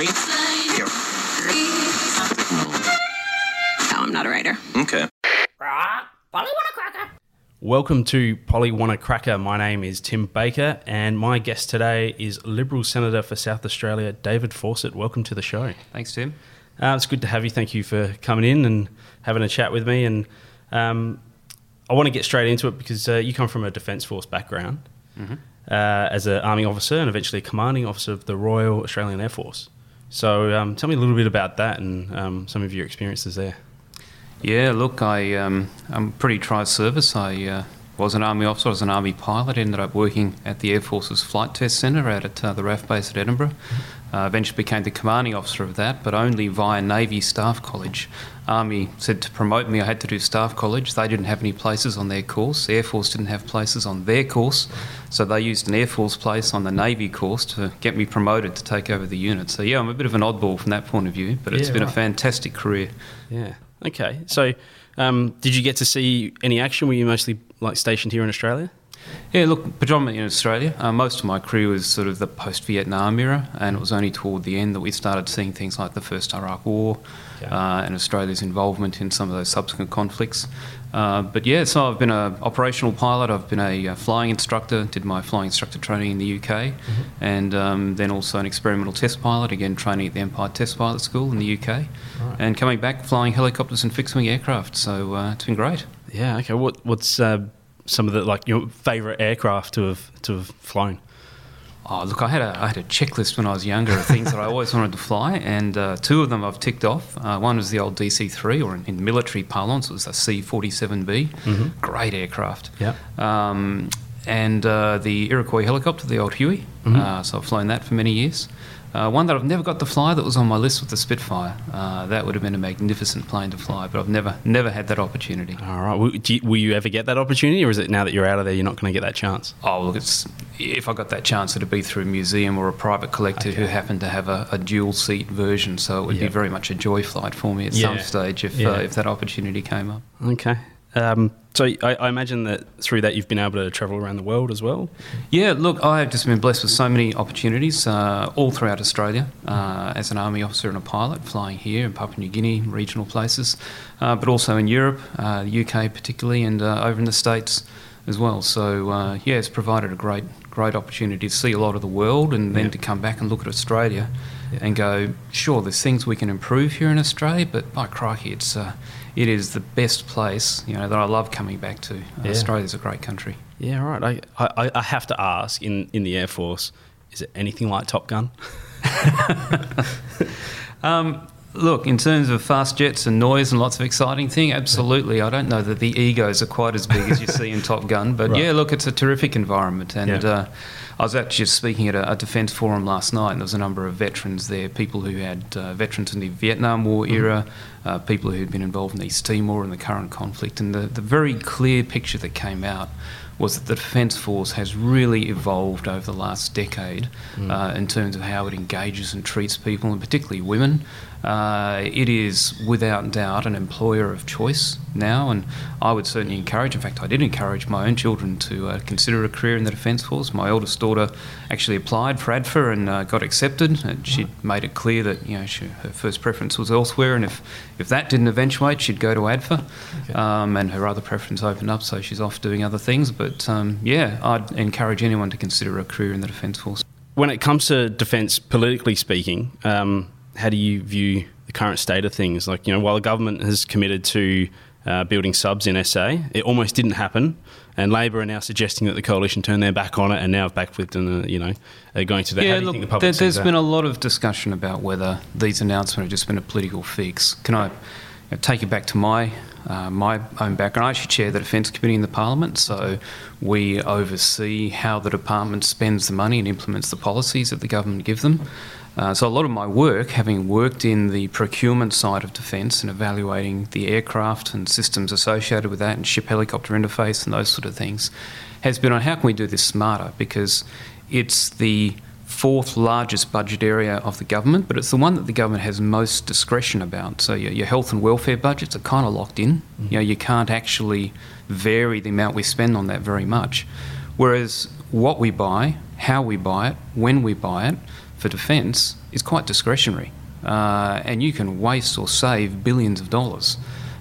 No, I'm not a writer. Okay. Polly Wanna Cracker. Welcome to Polly Wanna Cracker. My name is Tim Baker, and my guest today is Liberal Senator for South Australia, David Fawcett. Welcome to the show. Thanks, Tim. Uh, it's good to have you. Thank you for coming in and having a chat with me. And um, I want to get straight into it because uh, you come from a Defence Force background uh, as an Army officer and eventually a commanding officer of the Royal Australian Air Force. So um, tell me a little bit about that and um, some of your experiences there. Yeah, look, I, um, I'm pretty tri-service. I uh, was an Army officer, I was an Army pilot, ended up working at the Air Force's Flight Test Centre out at uh, the RAAF base at Edinburgh. Uh, eventually became the commanding officer of that, but only via Navy Staff College. Army said to promote me, I had to do Staff College. They didn't have any places on their course. Air Force didn't have places on their course, so they used an Air Force place on the Navy course to get me promoted to take over the unit. So yeah, I'm a bit of an oddball from that point of view, but it's Yeah, been a fantastic career. Yeah. Okay. So um, did you get to see any action? Were you mostly like stationed here in Australia? Yeah, look, predominantly in Australia. Uh, most of my career was sort of the post Vietnam era, and it was only toward the end that we started seeing things like the First Iraq War Okay. uh, and Australia's involvement in some of those subsequent conflicts. Uh, but yeah, so I've been an operational pilot, I've been a, uh flying instructor, did my flying instructor training in the UK, and um, then also an experimental test pilot, again training at the Empire Test Pilot School in the UK, and coming back flying helicopters and fixed wing aircraft. So uh, it's been great. Yeah. Okay. What What's uh, some of the like your favourite aircraft to have to have flown? Oh, look, I had a I had a checklist when I was younger of things that I always wanted to fly, and uh, two of them I've ticked off. Uh, one was the old DC-3, or in, in military parlance, it was a C-47B, great aircraft. Yeah. Um, and uh, the Iroquois helicopter, the old Huey. Uh, so I've flown that for many years. Uh, one that I've never got to fly that was on my list with the Spitfire. Uh, that would have been a magnificent plane to fly, but I've never never had that opportunity. All right. Will, do you, will you ever get that opportunity, or is it now that you're out of there, you're not going to get that chance? Oh, look, it's, if I got that chance, it'd be through a museum or a private collector who happened to have a, a dual seat version. So it would Yeah. be very much a joy flight for me at Yeah. some stage if, Yeah. uh, if that opportunity came up. Okay. Um, so I, I imagine that through that you've been able to travel around the world as well. Yeah, look, I have just been blessed with so many opportunities uh, all throughout Australia uh, as an army officer and a pilot, flying here in Papua New Guinea, regional places, uh, but also in Europe, uh, the UK particularly, and uh, over in the States as well. So, uh, yeah, it's provided a great, great opportunity to see a lot of the world and then Yeah. to come back and look at Australia Yeah. and go, sure, there's things we can improve here in Australia, but by crikey, it's, uh, it is the best place, you know, that I love coming back to. Uh, Yeah. Australia's a great country. Yeah. Right. I, I, I have to ask in, in the Air Force, is it anything like Top Gun? Um, look, in terms of fast jets and noise and lots of exciting thing, absolutely. I don't know that the egos are quite as big as you see in Top Gun, but Right. yeah, look, it's a terrific environment. And Yeah. uh, I was actually speaking at a, a defence forum last night, and there was a number of veterans there, people who had uh, veterans in the Vietnam War Mm-hmm. era, uh, people who'd been involved in East Timor and the current conflict, and the, the very clear picture that came out was that the Defence Force has really evolved over the last decade Mm. uh, in terms of how it engages and treats people, and particularly women. Uh, it is without doubt an employer of choice now, and I would certainly encourage, in fact, I did encourage my own children to uh, consider a career in the Defence Force. My eldest daughter actually applied for ADFA and uh, got accepted, and she made it clear that you know she, her first preference was elsewhere, and if, if that didn't eventuate, she'd go to ADFA, um, and her other preference opened up, so she's off doing other things. But um, yeah, I'd encourage anyone to consider a career in the Defence Force. When it comes to defence, politically speaking, um, how do you view the current state of things? Like, you know, while the government has committed to uh, building subs in SA, it almost didn't happen. And Labor are now suggesting that the coalition turn their back on it and now have backflipped and, uh, you know, are going to that. how do you think the public there, has been a lot of discussion about whether these announcements have just been a political fix. Can I take you back to my uh, my own background? I actually chair the Defence Committee in the Parliament, so we oversee how the department spends the money and implements the policies that the government give them. Uh, so a lot of my work, having worked in the procurement side of defence and evaluating the aircraft and systems associated with that and ship helicopter interface and those sort of things, has been on how can we do this smarter because it's the fourth largest budget area of the government, but it's the one that the government has most discretion about. So your, your health and welfare budgets are kind of locked in. You know, you can't actually vary the amount we spend on that very much. Whereas what we buy, how we buy it, when we buy it, for defence is quite discretionary, uh, and you can waste or save billions of dollars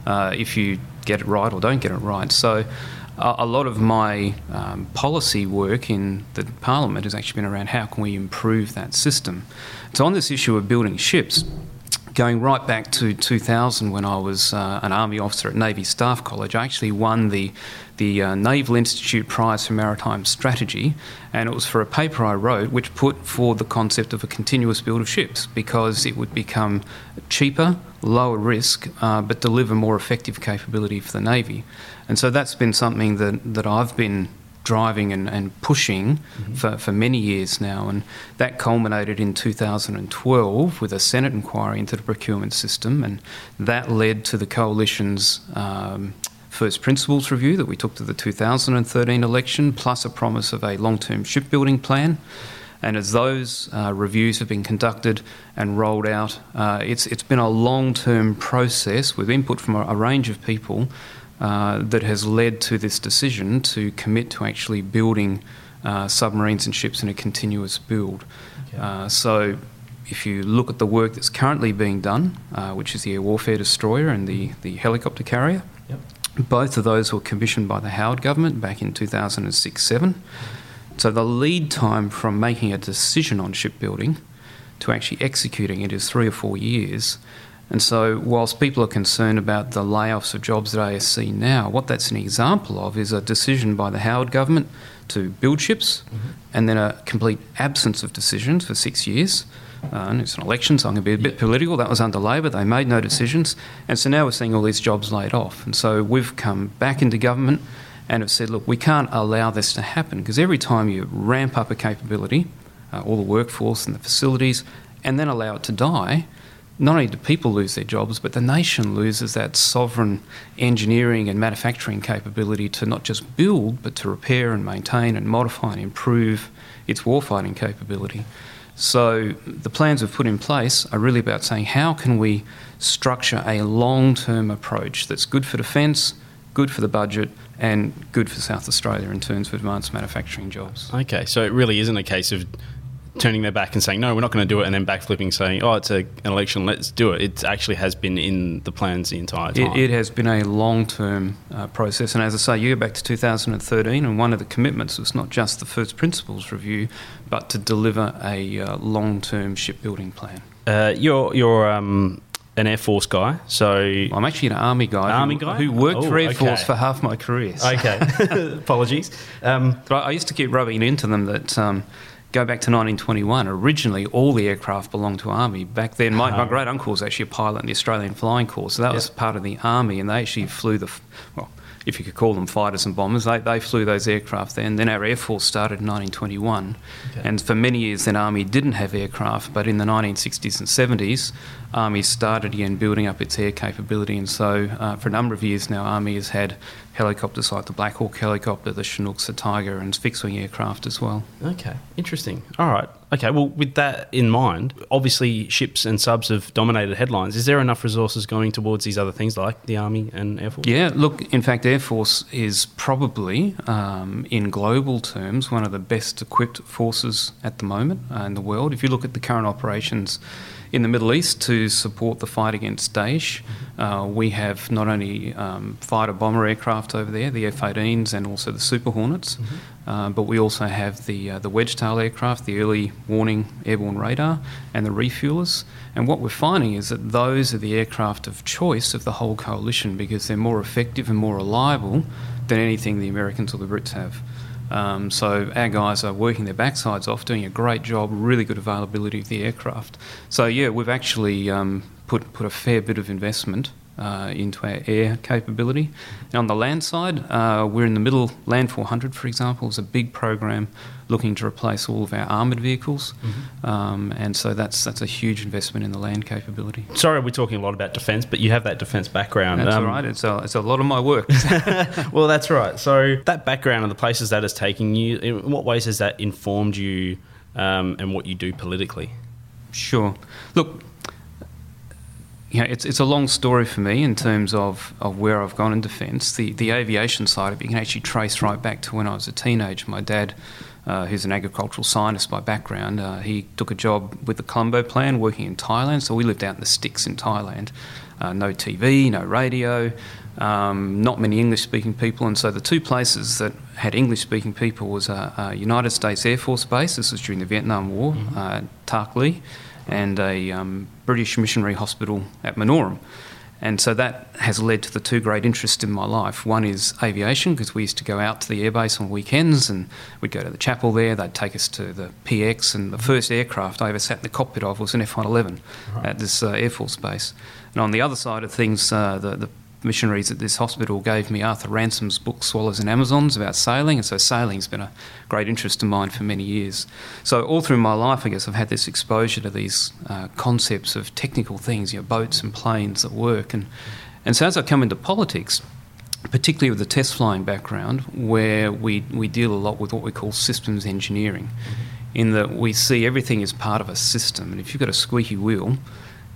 uh, if you get it right or don't get it right. So. A lot of my um, policy work in the Parliament has actually been around how can we improve that system. So, on this issue of building ships, going right back to 2000 when I was uh, an Army officer at Navy Staff College, I actually won the, the uh, Naval Institute Prize for Maritime Strategy, and it was for a paper I wrote which put forward the concept of a continuous build of ships because it would become cheaper, lower risk, uh, but deliver more effective capability for the Navy. And so that's been something that, that I've been driving and, and pushing mm-hmm. for, for many years now. And that culminated in 2012 with a Senate inquiry into the procurement system, and that led to the coalition's. Um, first principles review that we took to the 2013 election, plus a promise of a long term shipbuilding plan. And as those uh, reviews have been conducted and rolled out, uh, it's, it's been a long term process with input from a, a range of people uh, that has led to this decision to commit to actually building uh, submarines and ships in a continuous build. Okay. Uh, so, if you look at the work that's currently being done, uh, which is the air warfare destroyer and the, the helicopter carrier, yep. both of those were commissioned by the Howard government back in 2006 7. So, the lead time from making a decision on shipbuilding to actually executing it is three or four years. And so, whilst people are concerned about the layoffs of jobs at ASC now, what that's an example of is a decision by the Howard government to build ships mm-hmm. and then a complete absence of decisions for six years. Uh, and it's an election, so I'm going to be a bit political. That was under Labor. They made no decisions. And so now we're seeing all these jobs laid off. And so we've come back into government and have said, look, we can't allow this to happen because every time you ramp up a capability, uh, all the workforce and the facilities, and then allow it to die, not only do people lose their jobs, but the nation loses that sovereign engineering and manufacturing capability to not just build, but to repair and maintain and modify and improve its warfighting capability. So the plans we've put in place are really about saying how can we structure a long-term approach that's good for defence, good for the budget, and good for South Australia in terms of advanced manufacturing jobs. Okay, so it really isn't a case of turning their back and saying no, we're not going to do it, and then backflipping, saying oh, it's a, an election, let's do it. It actually has been in the plans the entire time. It, it has been a long-term uh, process, and as I say, you go back to 2013, and one of the commitments was not just the first principles review, but to deliver a uh, long-term shipbuilding plan. Uh, you're you're um, an Air Force guy, so I'm actually an Army guy. Army who, guy who worked oh, for Air okay. Force for half my career. So. Okay, apologies. Um, but I used to keep rubbing into them that. Um, go back to 1921. Originally, all the aircraft belonged to Army. Back then, my, my ah. great uncle was actually a pilot in the Australian Flying Corps, so that was part of the Army, and they actually flew the, well, if you could call them fighters and bombers, they, they flew those aircraft then. Then our Air Force started in 1921. Okay. And for many years, then Army didn't have aircraft, but in the 1960s and 70s, Army started again building up its air capability. And so uh, for a number of years now, Army has had helicopters like the Black Hawk helicopter, the Chinooks, the Tiger, and fixed wing aircraft as well. Okay, interesting. All right. Okay, well, with that in mind, obviously ships and subs have dominated headlines. Is there enough resources going towards these other things like the Army and Air Force? Yeah, look, in fact, Air Force is probably, um, in global terms, one of the best equipped forces at the moment uh, in the world. If you look at the current operations, in the Middle East to support the fight against Daesh. Uh, we have not only um, fighter bomber aircraft over there, the F 18s, and also the Super Hornets, mm-hmm. uh, but we also have the, uh, the Wedgetail aircraft, the early warning airborne radar, and the refuelers. And what we're finding is that those are the aircraft of choice of the whole coalition because they're more effective and more reliable than anything the Americans or the Brits have. Um, so our guys are working their backsides off, doing a great job, really good availability of the aircraft. So yeah, we've actually um, put put a fair bit of investment uh, into our air capability. And on the land side, uh, we're in the middle. Land 400, for example, is a big program looking to replace all of our armoured vehicles, mm-hmm. um, and so that's that's a huge investment in the land capability. Sorry, we're talking a lot about defence, but you have that defence background. That's um, right. It's a, it's a lot of my work. well, that's right. So that background and the places that has taken you, in what ways has that informed you um, and what you do politically? Sure. Look, you know, it's, it's a long story for me in terms of, of where I've gone in defence. The, the aviation side of it you can actually trace right back to when I was a teenager. My dad, uh, who's an agricultural scientist by background, uh, he took a job with the Colombo Plan working in Thailand. So we lived out in the sticks in Thailand. Uh, no TV, no radio, um, not many English speaking people. And so the two places that had English speaking people was a, a, United States Air Force base. This was during the Vietnam War, mm-hmm. Uh, Takhli and a um, British missionary hospital at Manorom. And so that has led to the two great interests in my life. One is aviation, because we used to go out to the airbase on weekends and we'd go to the chapel there. They'd take us to the PX, and the first aircraft I ever sat in the cockpit of was an F 111 right. at this uh, Air Force base. And on the other side of things, uh, the, the missionaries at this hospital gave me Arthur Ransome's book Swallows and Amazons about sailing, and so sailing's been a great interest of mine for many years. So all through my life, I guess I've had this exposure to these uh, concepts of technical things, you know, boats and planes that work, and and so as I come into politics. Particularly with the test flying background, where we, we deal a lot with what we call systems engineering, in that we see everything as part of a system. And if you've got a squeaky wheel,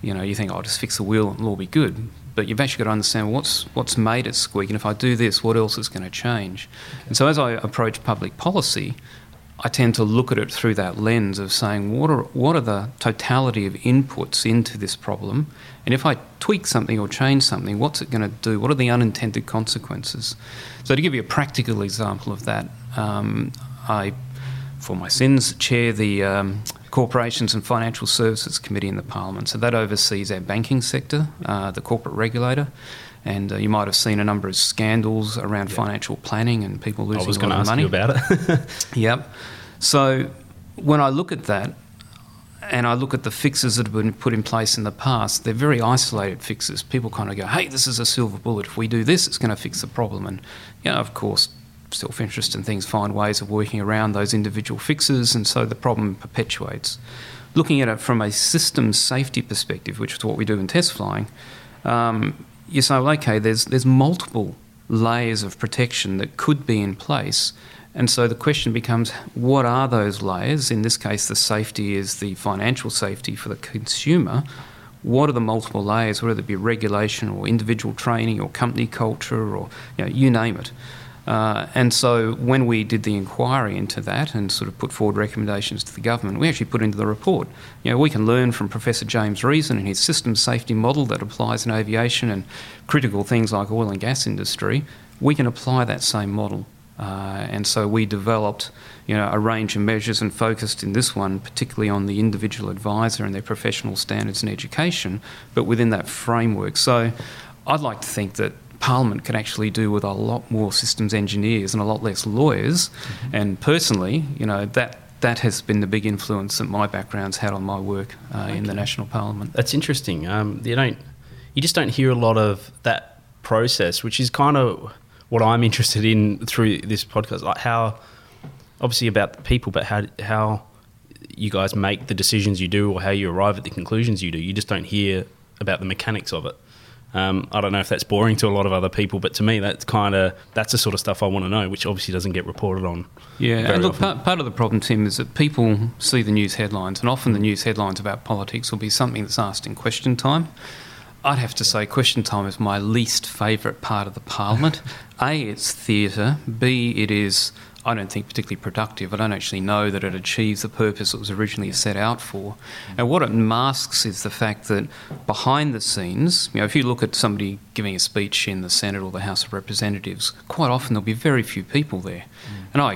you know, you think, oh, I'll just fix the wheel and it'll all be good but you've actually got to understand what's what's made it squeak, and if I do this, what else is going to change? And so, as I approach public policy, I tend to look at it through that lens of saying what are what are the totality of inputs into this problem, and if I tweak something or change something, what's it going to do? What are the unintended consequences? So, to give you a practical example of that, um, I, for my sins, chair the um, Corporations and Financial Services Committee in the Parliament. So that oversees our banking sector, uh, the corporate regulator. And uh, you might have seen a number of scandals around yep. financial planning and people losing money. I was a lot of money. You about it. yep. So when I look at that, and I look at the fixes that have been put in place in the past, they're very isolated fixes. People kind of go, hey, this is a silver bullet. If we do this, it's going to fix the problem. And, you know, of course, self interest and things find ways of working around those individual fixes, and so the problem perpetuates. Looking at it from a systems safety perspective, which is what we do in test flying, um, you say, well, okay, there's, there's multiple layers of protection that could be in place. And so the question becomes what are those layers? In this case, the safety is the financial safety for the consumer. What are the multiple layers, whether it be regulation or individual training or company culture or you, know, you name it? Uh, and so when we did the inquiry into that and sort of put forward recommendations to the government, we actually put into the report, you know, we can learn from Professor James Reason and his systems safety model that applies in aviation and critical things like oil and gas industry. We can apply that same model. Uh, and so we developed, you know, a range of measures and focused in this one particularly on the individual advisor and their professional standards and education, but within that framework. So I'd like to think that Parliament can actually do with a lot more systems engineers and a lot less lawyers. Mm-hmm. And personally, you know, that that has been the big influence that my background's had on my work uh, okay. in the national parliament. That's interesting. Um, you don't, you just don't hear a lot of that process, which is kind of what I'm interested in through this podcast. Like how, obviously about the people, but how how you guys make the decisions you do, or how you arrive at the conclusions you do. You just don't hear about the mechanics of it. Um, I don't know if that's boring to a lot of other people, but to me, that's kind of that's the sort of stuff I want to know, which obviously doesn't get reported on. Yeah, and look, part, part, of the problem, Tim, is that people see the news headlines, and often the news headlines about politics will be something that's asked in question time. I'd have to say, question time is my least favourite part of the parliament. A, it's theatre. B, it is I don't think particularly productive. I don't actually know that it achieves the purpose it was originally set out for. And what it masks is the fact that behind the scenes, you know, if you look at somebody giving a speech in the Senate or the House of Representatives, quite often there'll be very few people there. Mm. And I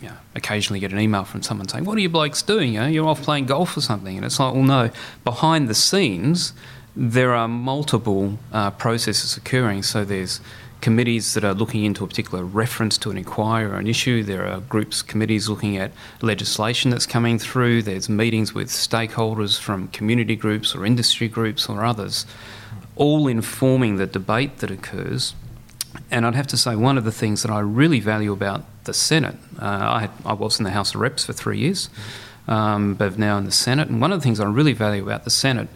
you know, occasionally get an email from someone saying, What are you blokes doing? You know, you're off playing golf or something. And it's like, Well, no, behind the scenes, there are multiple uh, processes occurring. So there's committees that are looking into a particular reference to an inquiry or an issue. There are groups, committees looking at legislation that's coming through. There's meetings with stakeholders from community groups or industry groups or others, all informing the debate that occurs. And I'd have to say, one of the things that I really value about the Senate, uh, I, had, I, was in the House of Reps for three years, um, but now in the Senate. And one of the things I really value about the Senate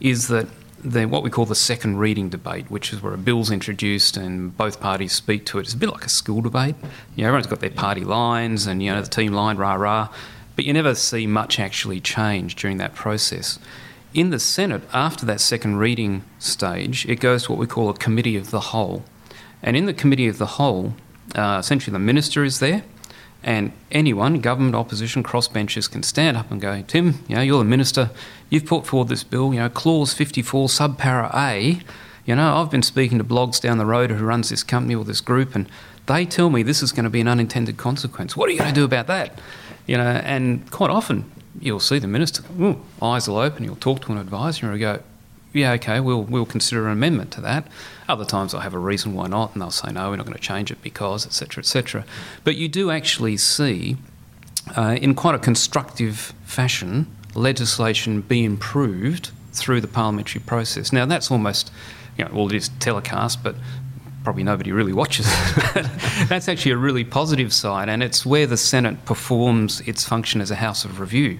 is that the, what we call the second reading debate, which is where a bill's introduced and both parties speak to it. It's a bit like a school debate. You know, everyone's got their party lines and, you know, the team line, rah, rah. But you never see much actually change during that process. in the Senate, after that second reading stage, it goes to what we call a committee of the whole. And in the committee of the whole, uh, essentially the minister is there, and anyone, government, opposition, crossbenchers, can stand up and go, Tim, you know, you're the minister, you've put forward this bill, you know, clause 54, subpara A. You know, I've been speaking to Bloggs down the road who runs this company or this group, and they tell me this is going to be an unintended consequence. What are you going to do about that? You know, and quite often you'll see the minister, ooh, eyes will open, you'll talk to an advisor and go, yeah, okay, we'll, we'll consider an amendment to that. Other times I'll have a reason why not, and they'll say, no, we're not going to change it because, etc., etc. But you do actually see, uh, in quite a constructive fashion, legislation be improved through the parliamentary process. Now, that's almost, you know, well, it is telecast, but probably nobody really watches it. That's actually a really positive side, and it's where the Senate performs its function as a house of review,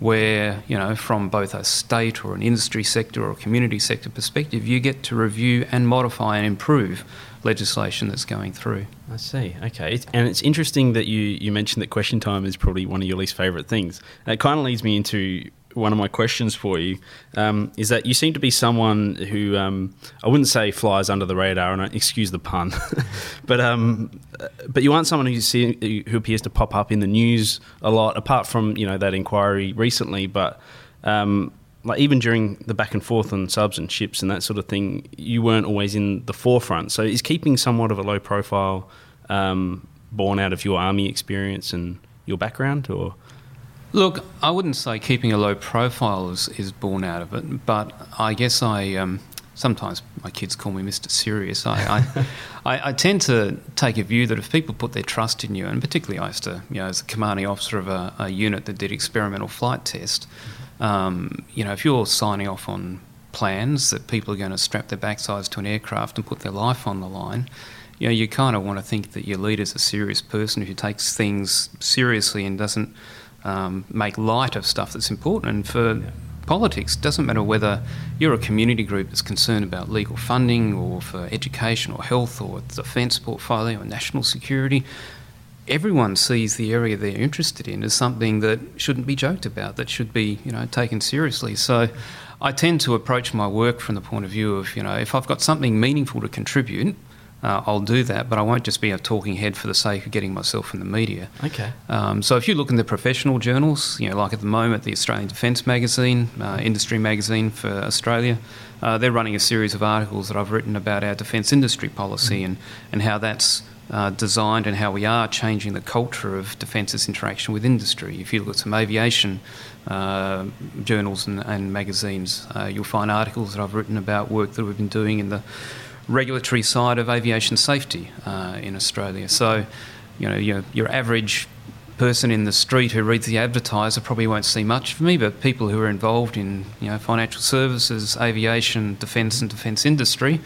where, you know, from both a state or an industry sector or a community sector perspective, you get to review and modify and improve legislation that's going through. I see. Okay, and it's interesting that you you mentioned that question time is probably one of your least favourite things. It kind of leads me into one of my questions for you um, is that you seem to be someone who um, I wouldn't say flies under the radar, and I excuse the pun, but um, but you aren't someone who see, who appears to pop up in the news a lot, apart from you know that inquiry recently. But um, like even during the back and forth on subs and ships and that sort of thing, you weren't always in the forefront. So is keeping somewhat of a low profile um, born out of your army experience and your background, or Look, I wouldn't say keeping a low profile is, is born out of it, but I guess I um, sometimes my kids call me Mr. Serious. I, I, I, I, tend to take a view that if people put their trust in you, and particularly I used to, you know, as a commanding officer of a, a unit that did experimental flight test, um, you know, if you're signing off on plans that people are going to strap their backsides to an aircraft and put their life on the line, you know, you kind of want to think that your leader's a serious person who takes things seriously and doesn't um, make light of stuff that's important. And for yeah. politics, doesn't matter whether you're a community group that's concerned about legal funding or for education or health or defence portfolio or national security. Everyone sees the area they're interested in as something that shouldn't be joked about, that should be, you know, taken seriously. So, I tend to approach my work from the point of view of, you know, if I've got something meaningful to contribute, uh, I'll do that, but I won't just be a talking head for the sake of getting myself in the media. Okay. Um, so if you look in the professional journals, you know, like at the moment, the Australian Defence Magazine, uh, industry magazine for Australia, uh, they're running a series of articles that I've written about our defence industry policy mm-hmm. and, and how that's uh, designed and how we are changing the culture of defence's interaction with industry. If you look at some aviation uh, journals and, and magazines, uh, you'll find articles that I've written about work that we've been doing in the regulatory side of aviation safety uh, in Australia. So, you know, your, your average person in the street who reads the advertiser probably won't see much of me, but people who are involved in you know financial services, aviation, defence, and defence industry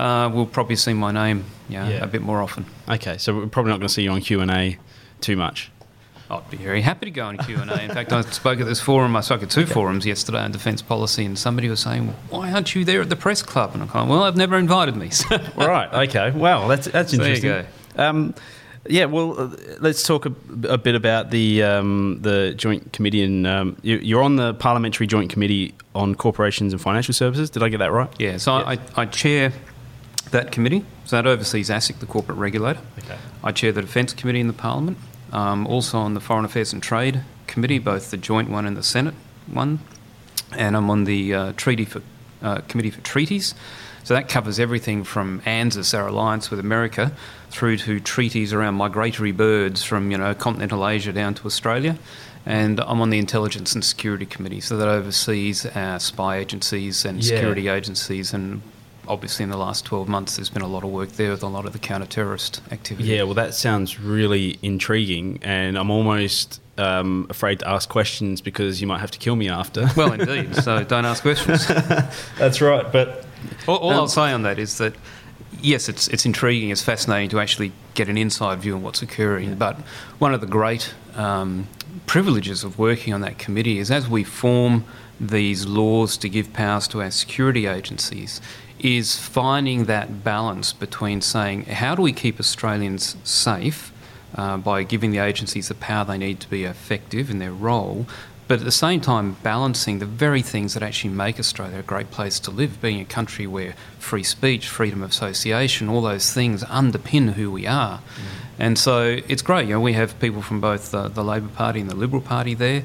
uh, will probably see my name know, yeah. a bit more often. Okay, so we're probably not going to see you on Q and A too much. I'd be very happy to go on Q and A. In fact, I spoke at this forum. I spoke at two okay. forums yesterday on defence policy, and somebody was saying, "Why aren't you there at the press club?" And I'm of, "Well, I've never invited me." right. Okay. Well, that's that's interesting. there you go. Um, yeah, well, uh, let's talk a, a, bit about the um, the joint committee. And um, you, are on the parliamentary joint committee on corporations and financial services. Did I get that right? Yeah. So. I, I, chair that committee. So that oversees ASIC, the corporate regulator. Okay. I chair the defence committee in the parliament. Um, also on the Foreign Affairs and Trade Committee, both the joint one and the Senate one, and I'm on the uh, Treaty for uh, Committee for Treaties. So that covers everything from ANZUS, our alliance with America, through to treaties around migratory birds from you know continental Asia down to Australia. And I'm on the Intelligence and Security Committee, so that oversees our spy agencies and yeah. security agencies and obviously in the last 12 months there's been a lot of work there with a lot of the counter-terrorist activity. Yeah, well that sounds really intriguing and I'm almost um, afraid to ask questions because you might have to kill me after. Well, indeed. so don't ask questions. That's right. But all, all um, I'll say on that is that yes, it's it's intriguing. It's fascinating to actually get an inside view on what's occurring. Yeah. But one of the great um, privileges of working on that committee is as we form these laws to give powers to our security agencies, is finding that balance between saying, how do we keep Australians safe uh, by giving the agencies the power they need to be effective in their role, but at the same time balancing the very things that actually make Australia a great place to live, being a country where free speech, freedom of association, all those things underpin who we are. Mm. And so it's great. You know, we have people from both the, the Labor Party and the Liberal Party there.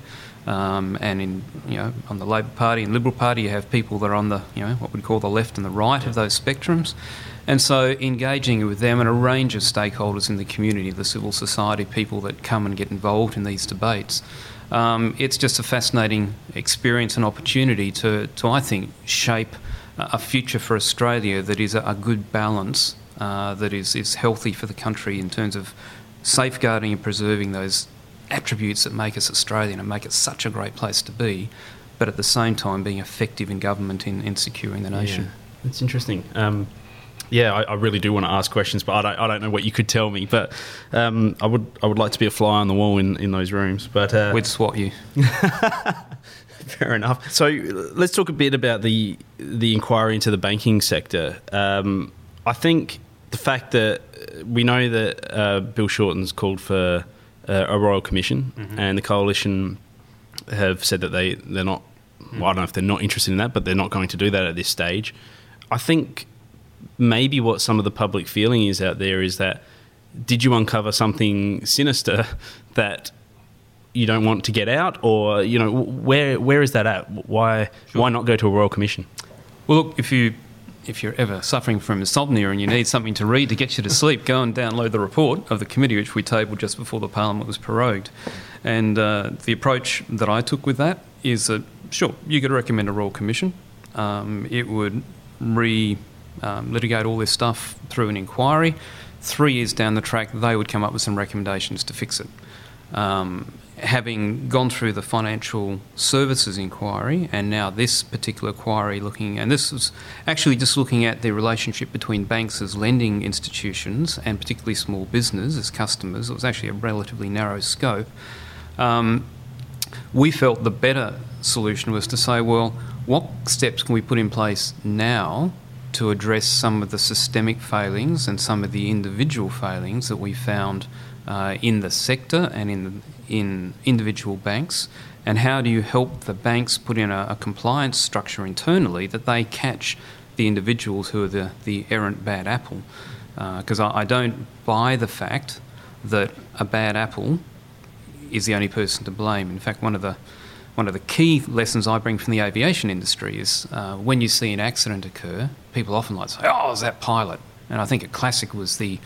Um, and in you know on the Labor Party and Liberal Party, you have people that are on the you know what we call the left and the right yeah. of those spectrums, and so engaging with them and a range of stakeholders in the community, the civil society people that come and get involved in these debates, um, it's just a fascinating experience and opportunity to, to I think, shape a future for Australia that is a, a good balance, uh, that is, is healthy for the country in terms of safeguarding and preserving those attributes that make us Australian and make it such a great place to be, but at the same time being effective in government in, in securing the nation. Yeah, that's interesting. Um, yeah, I, I, really do want to ask questions, but I don't, I don't know what you could tell me. But um, I would I would like to be a fly on the wall in, in those rooms. But uh, we'd swat you. Fair enough. So let's talk a bit about the the inquiry into the banking sector. Um, I think the fact that we know that uh, Bill Shorten's called for uh, a royal commission, mm-hmm. and the coalition have said that they they're not. Well, I don't know if they're not interested in that, but they're not going to do that at this stage. I think maybe what some of the public feeling is out there is that did you uncover something sinister that you don't want to get out, or you know where where is that at? Why sure. why not go to a royal commission? Well, look, if you if you're ever suffering from insomnia and you need something to read to get you to sleep, go and download the report of the committee which we tabled just before the parliament was prorogued. And uh, the approach that I took with that is that sure you could recommend a royal commission. Um, it would re um, litigate all this stuff through an inquiry. Three years down the track, they would come up with some recommendations to fix it. Um, having gone through the financial services inquiry and now this particular inquiry looking, and this was actually just looking at the relationship between banks as lending institutions and particularly small business as customers, it was actually a relatively narrow scope. Um, we felt the better solution was to say, well, what steps can we put in place now to address some of the systemic failings and some of the individual failings that we found uh, in the sector and in, in individual banks? And how do you help the banks put in a, a compliance structure internally that they catch the individuals who are the, the errant bad apple? Because uh, I, I don't buy the fact that a bad apple is the only person to blame. In fact, one of the one of the key lessons I bring from the aviation industry is uh, when you see an accident occur, people often like say, "Oh, is that pilot?" And I think a classic was the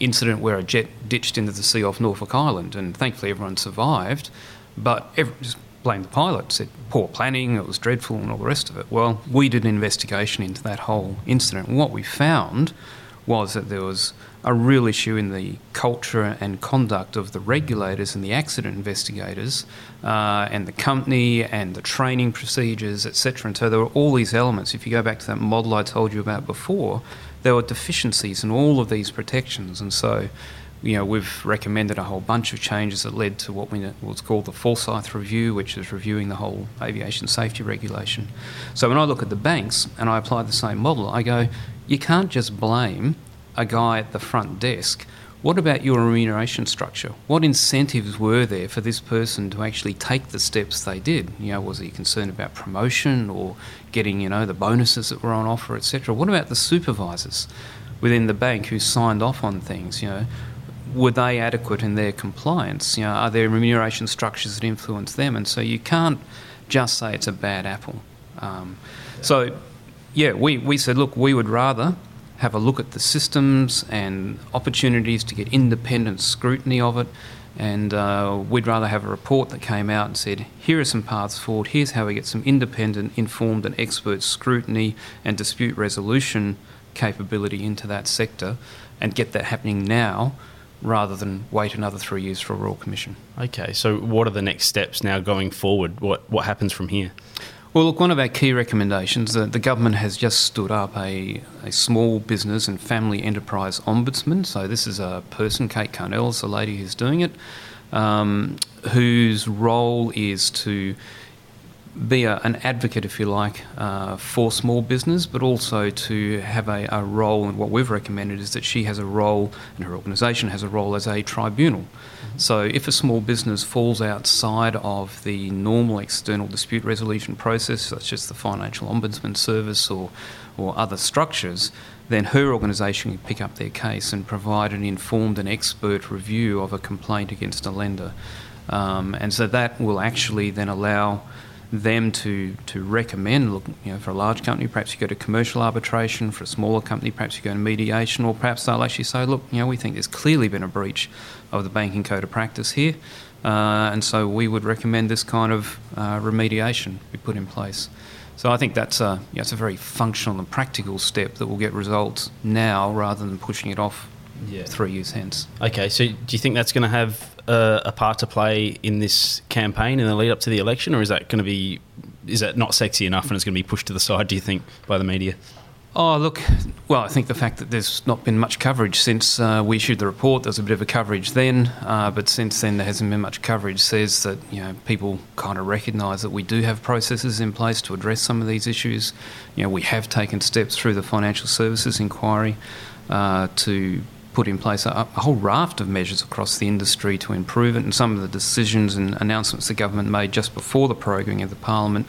incident where a jet ditched into the sea off Norfolk Island, and thankfully everyone survived. But everyone just blamed the pilot, said poor planning, it was dreadful, and all the rest of it. Well, we did an investigation into that whole incident, what we found was that there was a real issue in the culture and conduct of the regulators and the accident investigators uh, and the company and the training procedures, etc. And so there were all these elements. If you go back to that model I told you about before, there were deficiencies in all of these protections. And so, you know, we've recommended a whole bunch of changes that led to what we what's called the Forsyth Review, which is reviewing the whole aviation safety regulation. So when I look at the banks and I apply the same model, I go, you can't just blame a guy at the front desk. What about your remuneration structure? What incentives were there for this person to actually take the steps they did? You know, was he concerned about promotion or getting, you know, the bonuses that were on offer, etc.? What about the supervisors within the bank who signed off on things? You know, were they adequate in their compliance? You know, are there remuneration structures that influence them? And so you can't just say it's a bad apple. Um, so, yeah, we, we said, look, we would rather have a look at the systems and opportunities to get independent scrutiny of it. And uh, we'd rather have a report that came out and said, here are some paths forward, here's how we get some independent, informed, and expert scrutiny and dispute resolution capability into that sector and get that happening now rather than wait another three years for a Royal Commission. Okay, so what are the next steps now going forward? What, what happens from here? Well, look, one of our key recommendations, uh, the government has just stood up a, a small business and family enterprise ombudsman. So this is a person, Kate Carnell is the lady who's doing it, um, whose role is to be a, an advocate, if you like, uh, for small business, but also to have a, a, role. And what we've recommended is that she has a role, and her organisation has a role as a tribunal. Mm-hmm. So if a small business falls outside of the normal external dispute resolution process, such as the Financial Ombudsman Service or, or other structures, then her organisation can pick up their case and provide an informed and expert review of a complaint against a lender. Um, and so that will actually then allow them to, to recommend, look, you know, for a large company, perhaps you go to commercial arbitration. For a smaller company, perhaps you go to mediation, or perhaps they'll actually say, look, you know, we think there's clearly been a breach of the banking code of practice here, uh, and so we would recommend this kind of uh, remediation be put in place. So I think that's a, you know, a very functional and practical step that will get results now rather than pushing it off yeah. three years hence. Okay, so do you think that's going to have a, a part to play in this campaign in the lead up to the election, or is that going to be is that not sexy enough and it's going to be pushed to the side? Do you think by the media? Oh, look, well, I think the fact that there's not been much coverage since uh, we issued the report, there was a bit of a coverage then, uh, but since then there hasn't been much coverage, says that, you know, people kind of recognise that we do have processes in place to address some of these issues. You know, we have taken steps through the financial services inquiry uh, to put in place a, a, whole raft of measures across the industry to improve it, and some of the decisions and announcements the government made just before the proroguing of the Parliament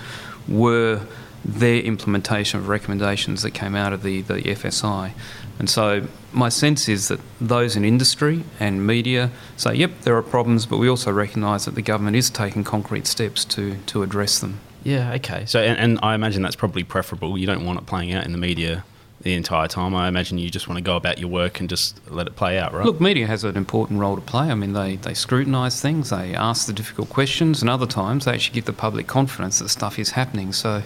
were their implementation of recommendations that came out of the, the FSI. And so my sense is that those in industry and media say, yep, there are problems, but we also recognise that the government is taking concrete steps to, to address them. Yeah, okay. So, and, and I imagine that's probably preferable. You don't want it playing out in the media the entire time. I imagine you just want to go about your work and just let it play out, right? Look, media has an important role to play. I mean, they, they scrutinise things, they ask the difficult questions, and other times they actually give the public confidence that stuff is happening. So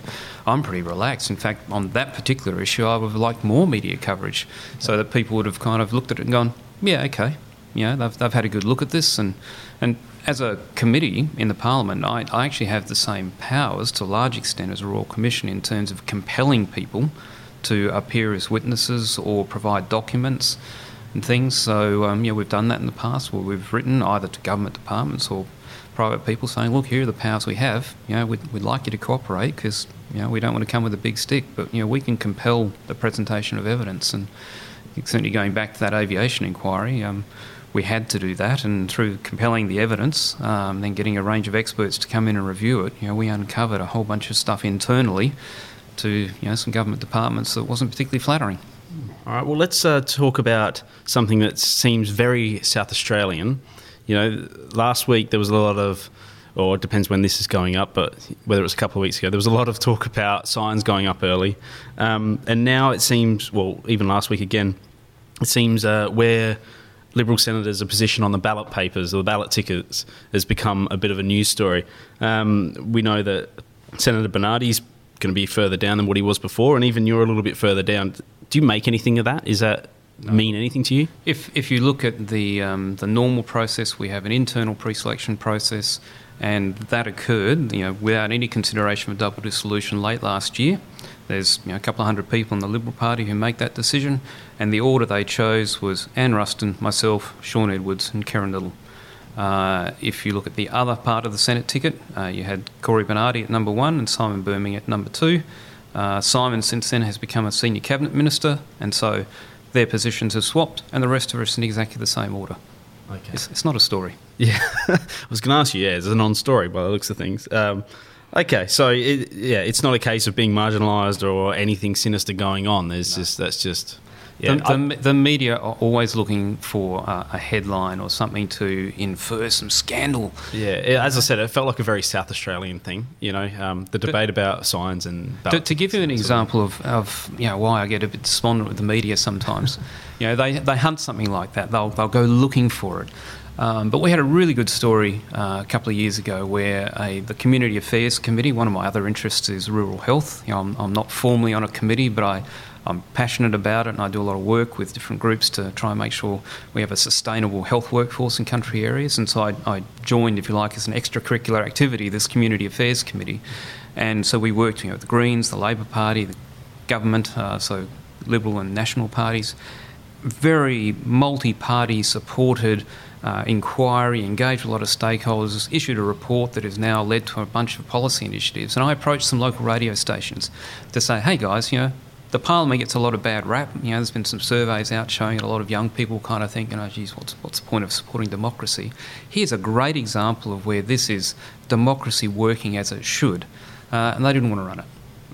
I'm pretty relaxed. In fact, on that particular issue, I would have liked more media coverage so that people would have kind of looked at it and gone, yeah, okay, you know, they've, they've had a good look at this. And, and as a committee in the Parliament, I, I actually have the same powers to a large extent as a Royal Commission in terms of compelling people to appear as witnesses or provide documents and things. So um, yeah, we've done that in the past where we've written either to government departments or private people saying, look, here are the powers we have. You know, we'd, we'd like you to cooperate because you know we don't want to come with a big stick, but you know we can compel the presentation of evidence. And certainly going back to that aviation inquiry. Um, we had to do that, and through compelling the evidence, um, then getting a range of experts to come in and review it, you know, we uncovered a whole bunch of stuff internally to you know some government departments that wasn't particularly flattering. All right. Well, let's uh, talk about something that seems very South Australian. You know, last week there was a lot of, or it depends when this is going up, but whether it was a couple of weeks ago, there was a lot of talk about signs going up early, um, and now it seems, well, even last week again, it seems uh, where Liberal senators are positioned on the ballot papers or the ballot tickets has become a bit of a news story. Um, we know that Senator Bernardi's going to be further down than what he was before, and even you're a little bit further down. Do you make anything of that? Is that no. mean anything to you? If if you look at the um, the normal process, we have an internal pre-selection process, and that occurred, you know, without any consideration of double dissolution late last year. There's you know, a couple of hundred people in the Liberal Party who make that decision, and the order they chose was Anne Ruston, myself, Sean Edwards, and Karen Little. Uh, if you look at the other part of the Senate ticket, uh, you had Cory Bernardi at number one and Simon Birmingham at number two. Uh, Simon, since then, has become a senior cabinet minister, and so their positions have swapped, and the rest of us in exactly the same order. Okay. It's, it's not a story. Yeah, I was going to ask you. Yeah, it's a non-story by the looks of things. Um, okay, so it, yeah, it's not a case of being marginalised or anything sinister going on. There's no. just that's just yeah, the, the, the, media are always looking for uh, a headline or something to infer some scandal. Yeah, as I said, it felt like a very South Australian thing. You know, um, the debate but, about signs and to, to, give you an example of, of you know why I get a bit despondent with the media sometimes. you know, they they hunt something like that. They'll they'll go looking for it. Um, but we had a really good story uh, a couple of years ago where a, the Community Affairs Committee, one of my other interests is rural health. You know, I'm, I'm not formally on a committee, but I, I'm passionate about it and I do a lot of work with different groups to try and make sure we have a sustainable health workforce in country areas. And so I, I joined, if you like, as an extracurricular activity, this Community Affairs Committee. And so we worked you know, with the Greens, the Labor Party, the government, uh, so Liberal and National parties, very multi party supported uh, inquiry, engaged a lot of stakeholders, issued a report that has now led to a bunch of policy initiatives. And I approached some local radio stations to say, hey guys, you know, the parliament gets a lot of bad rap. You know, there's been some surveys out showing that a lot of young people kind of think, you know, geez, what's, what's the point of supporting democracy? Here's a great example of where this is democracy working as it should. Uh, and they didn't want to run it.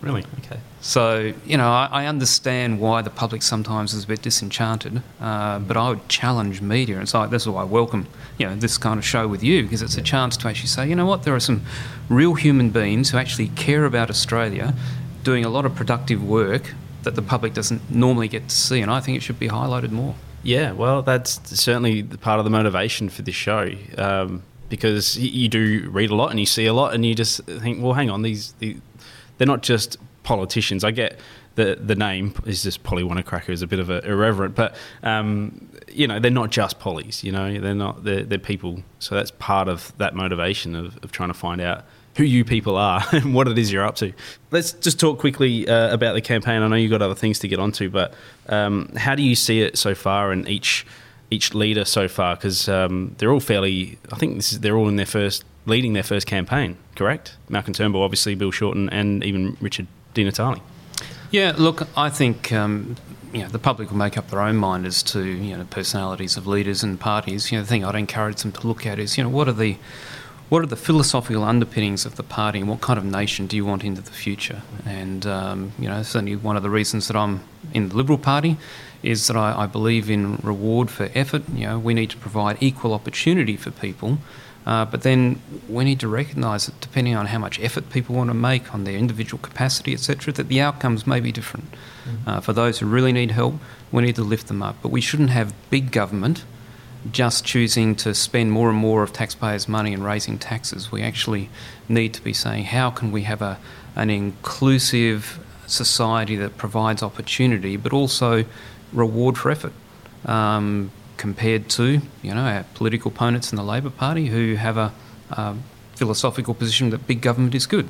Really? Okay. So, you know, I, I, understand why the public sometimes is a bit disenchanted, uh, but I would challenge media. And so this is why I welcome, you know, this kind of show with you, because it's a chance to actually say, you know what, there are some real human beings who actually care about Australia, doing a lot of productive work that the public doesn't normally get to see, and I think it should be highlighted more. Yeah, well, that's certainly part of the motivation for this show. Um, because you do read a lot and you see a lot, and you just think, well, hang on, these, these they're not just politicians. I get the the name is just Polly Wanacracker is a bit of a irreverent, but um, you know they're not just pollies. You know they're not they're, they're people. So that's part of that motivation of, of trying to find out who you people are and what it is you're up to. Let's just talk quickly uh, about the campaign. I know you've got other things to get onto, but um, how do you see it so far and each each leader so far? Because um, they're all fairly, I think is, they're all in their first, leading their first campaign, correct? Malcolm Turnbull, obviously, Bill Shorten, and even Richard Di Natale. Yeah, look, I think um, you know, the public will make up their own mind as to you know personalities of leaders and parties. You know, the thing I'd encourage them to look at is you know what are the what are the philosophical underpinnings of the party and what kind of nation do you want into the future? And, um, you know, certainly one of the reasons that I'm in the Liberal Party is that I, I, believe in reward for effort. You know, we need to provide equal opportunity for people, uh, but then we need to recognise that depending on how much effort people want to make on their individual capacity, etc., that the outcomes may be different. Mm-hmm. Uh, for those who really need help, we need to lift them up. But we shouldn't have big government just choosing to spend more and more of taxpayers' money and raising taxes. We actually need to be saying, how can we have a, an inclusive society that provides opportunity but also reward for effort? Um, compared to, you know, our political opponents in the Labor Party who have a, a philosophical position that big government is good.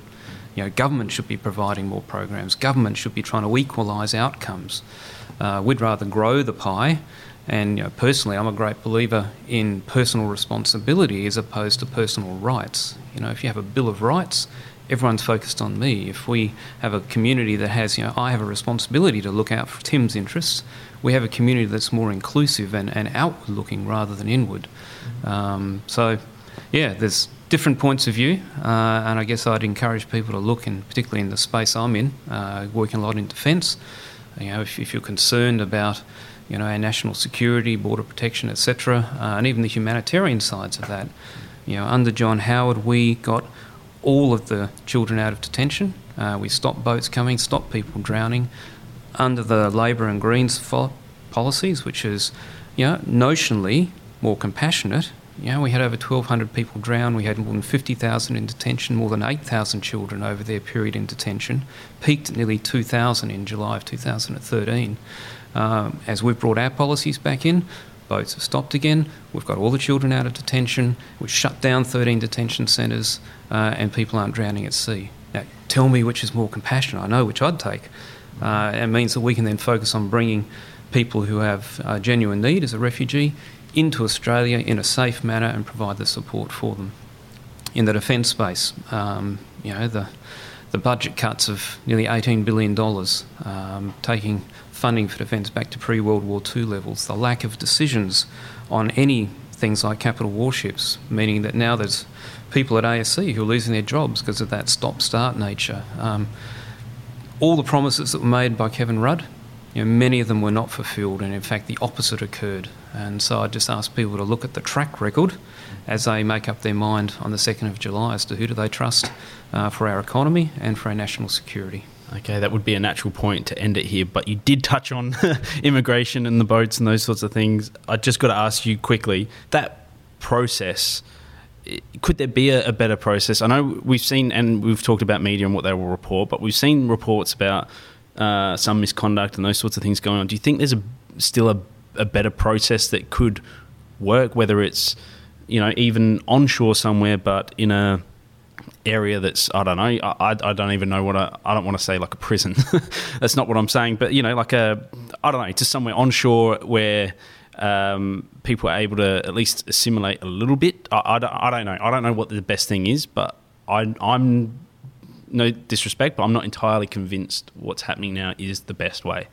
You know, government should be providing more programs. Government should be trying to equalise outcomes. Uh, we'd rather grow the pie and you know, personally, I'm a great believer in personal responsibility as opposed to personal rights. You know, if you have a Bill of Rights, everyone's focused on me. If we have a community that has, you know, I have a responsibility to look out for Tim's interests, we have a community that's more inclusive and, and outward looking rather than inward. Um, so, yeah, there's different points of view, uh, and I guess I'd encourage people to look, in particularly in the space I'm in, uh, working a lot in defence. You know, if, if you're concerned about you know, our national security, border protection, etc., uh, and even the humanitarian sides of that. You know, under John Howard, we got all of the children out of detention. Uh, we stopped boats coming, stopped people drowning. Under the Labor and Greens fo- policies, which is, you know, notionally more compassionate, you know, we had over 1,200 people drown. We had more than 50,000 in detention, more than 8,000 children over their period in detention, peaked at nearly 2,000 in July of 2013. Um, as we've brought our policies back in, boats have stopped again. We've got all the children out of detention. We've shut down 13 detention centres, uh, and people aren't drowning at sea. Now, tell me which is more compassionate. I know which I'd take. Uh, it means that we can then focus on bringing people who have uh, genuine need as a refugee into Australia in a safe manner and provide the support for them. In the defence space, um, you know, the, the budget cuts of nearly $18 billion, um, taking funding for defence back to pre World War II levels, the lack of decisions on any things like capital warships, meaning that now there's people at ASC who are losing their jobs because of that stop start nature. Um, all the promises that were made by Kevin Rudd, you know, many of them were not fulfilled, and in fact, the opposite occurred. And so I just ask people to look at the track record as they make up their mind on the 2nd of July as to who do they trust uh, for our economy and for our national security. Okay, that would be a natural point to end it here, but you did touch on immigration and the boats and those sorts of things. I just got to ask you quickly that process. Could there be a, a, better process? I know we've seen and we've talked about media and what they will report, but we've seen reports about uh, some misconduct and those sorts of things going on. Do you think there's a, still a, a better process that could work, whether it's you know even onshore somewhere, but in a area that's I don't know I, I don't even know what I, I don't want to say like a prison that's not what I'm saying but you know like a I don't know just somewhere onshore where um, people are able to at least assimilate a little bit. I, I, I don't know. I don't know what the best thing is, but I, I'm no disrespect, but I'm not entirely convinced what's happening now is the best way.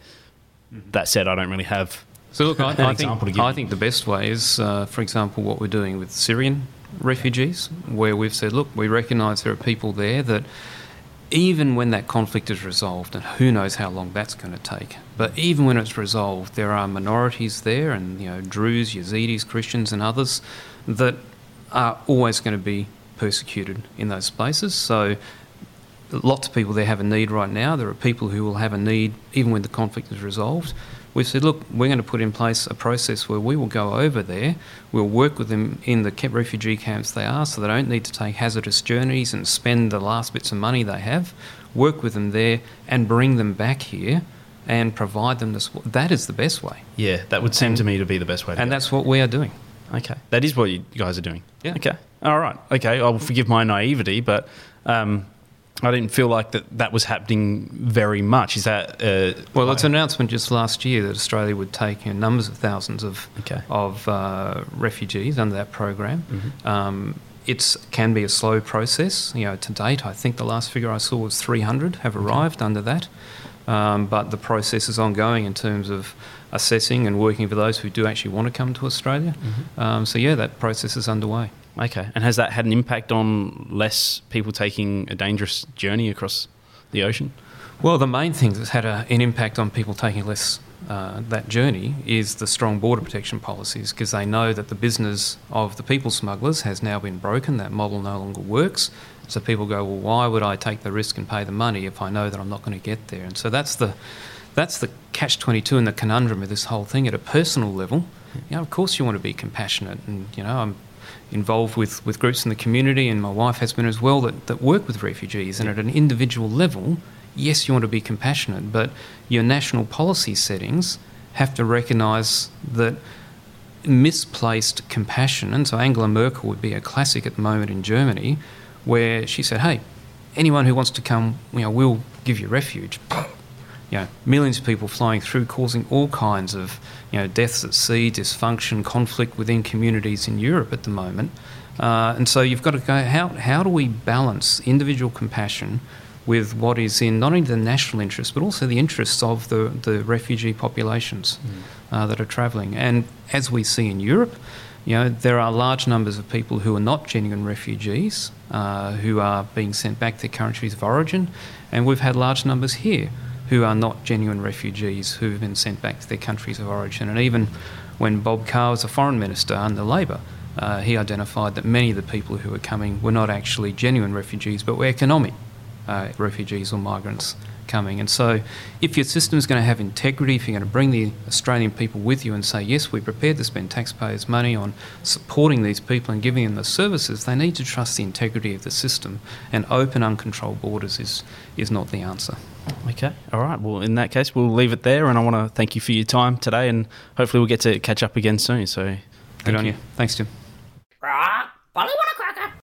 Mm-hmm. That said, I don't really have. So look, I, I think I think the best way is, uh, for example, what we're doing with Syrian refugees, where we've said, look, we recognise there are people there that even when that conflict is resolved, and who knows how long that's going to take, but even when it's resolved, there are minorities there, and you know, Druze, Yazidis, Christians, and others that are always going to be persecuted in those places. So, lots of people there have a need right now. There are people who will have a need even when the conflict is resolved we've said, look, we're going to put in place a process where we will go over there, we'll work with them in the refugee camps they are, so they don't need to take hazardous journeys and spend the last bits of money they have, work with them there and bring them back here and provide them this. That is the best way. Yeah, that would seem and, to me to be the best way. and go. that's what we are doing. Okay, that is what you guys are doing. Yeah. Okay. All right. Okay. I'll forgive my naivety, but um, I didn't feel like that, that was happening very much. Is that uh, well? It's an announcement just last year that Australia would take know, numbers of thousands of okay. of uh, refugees under that program. Mm-hmm. Um, it can be a slow process. You know, to date, I think the last figure I saw was 300 have arrived okay. under that. Um, but the process is ongoing in terms of assessing and working for those who do actually want to come to Australia. Mm-hmm. Um, so yeah, that process is underway. Okay. And has that had an impact on less people taking a dangerous journey across the ocean? Well, the main thing that's had a, an impact on people taking less uh, that journey is the strong border protection policies because they know that the business of the people smugglers has now been broken. That model no longer works. So people go, well, why would I take the risk and pay the money if I know that I'm not going to get there? And so that's the that's the catch 22 and the conundrum of this whole thing at a personal level. You know, of course you want to be compassionate, and you know, I'm involved with, with groups in the community, and my wife has been as well, that, that work with refugees. And at an individual level, yes, you want to be compassionate, but your national policy settings have to recognise that misplaced compassion, and so Angela Merkel would be a classic at the moment in Germany, where she said, hey, anyone who wants to come, you know, we'll give you refuge you know, millions of people flying through, causing all kinds of you know, deaths at sea, dysfunction, conflict within communities in Europe at the moment. Uh, and so you've got to go, how, how do we balance individual compassion with what is in not only the national interest, but also the interests of the, the refugee populations mm. uh, that are travelling? And as we see in Europe, you know, there are large numbers of people who are not genuine refugees uh, who are being sent back to their countries of origin, and we've had large numbers here who are not genuine refugees who've been sent back to their countries of origin. And even when Bob Carr was a foreign minister under Labor, uh, he identified that many of the people who were coming were not actually genuine refugees, but were economic uh, refugees or migrants coming. And so, if your system is going to have integrity, if you're going to bring the Australian people with you and say, yes, we're prepared to spend taxpayers' money on supporting these people and giving them the services, they need to trust the integrity of the system. And open, uncontrolled borders is, is not the answer. Okay. All right. Well, in that case, we'll leave it there. And I want to thank you for your time today. And hopefully, we'll get to catch up again soon. So, good on you. you. Thanks, Tim.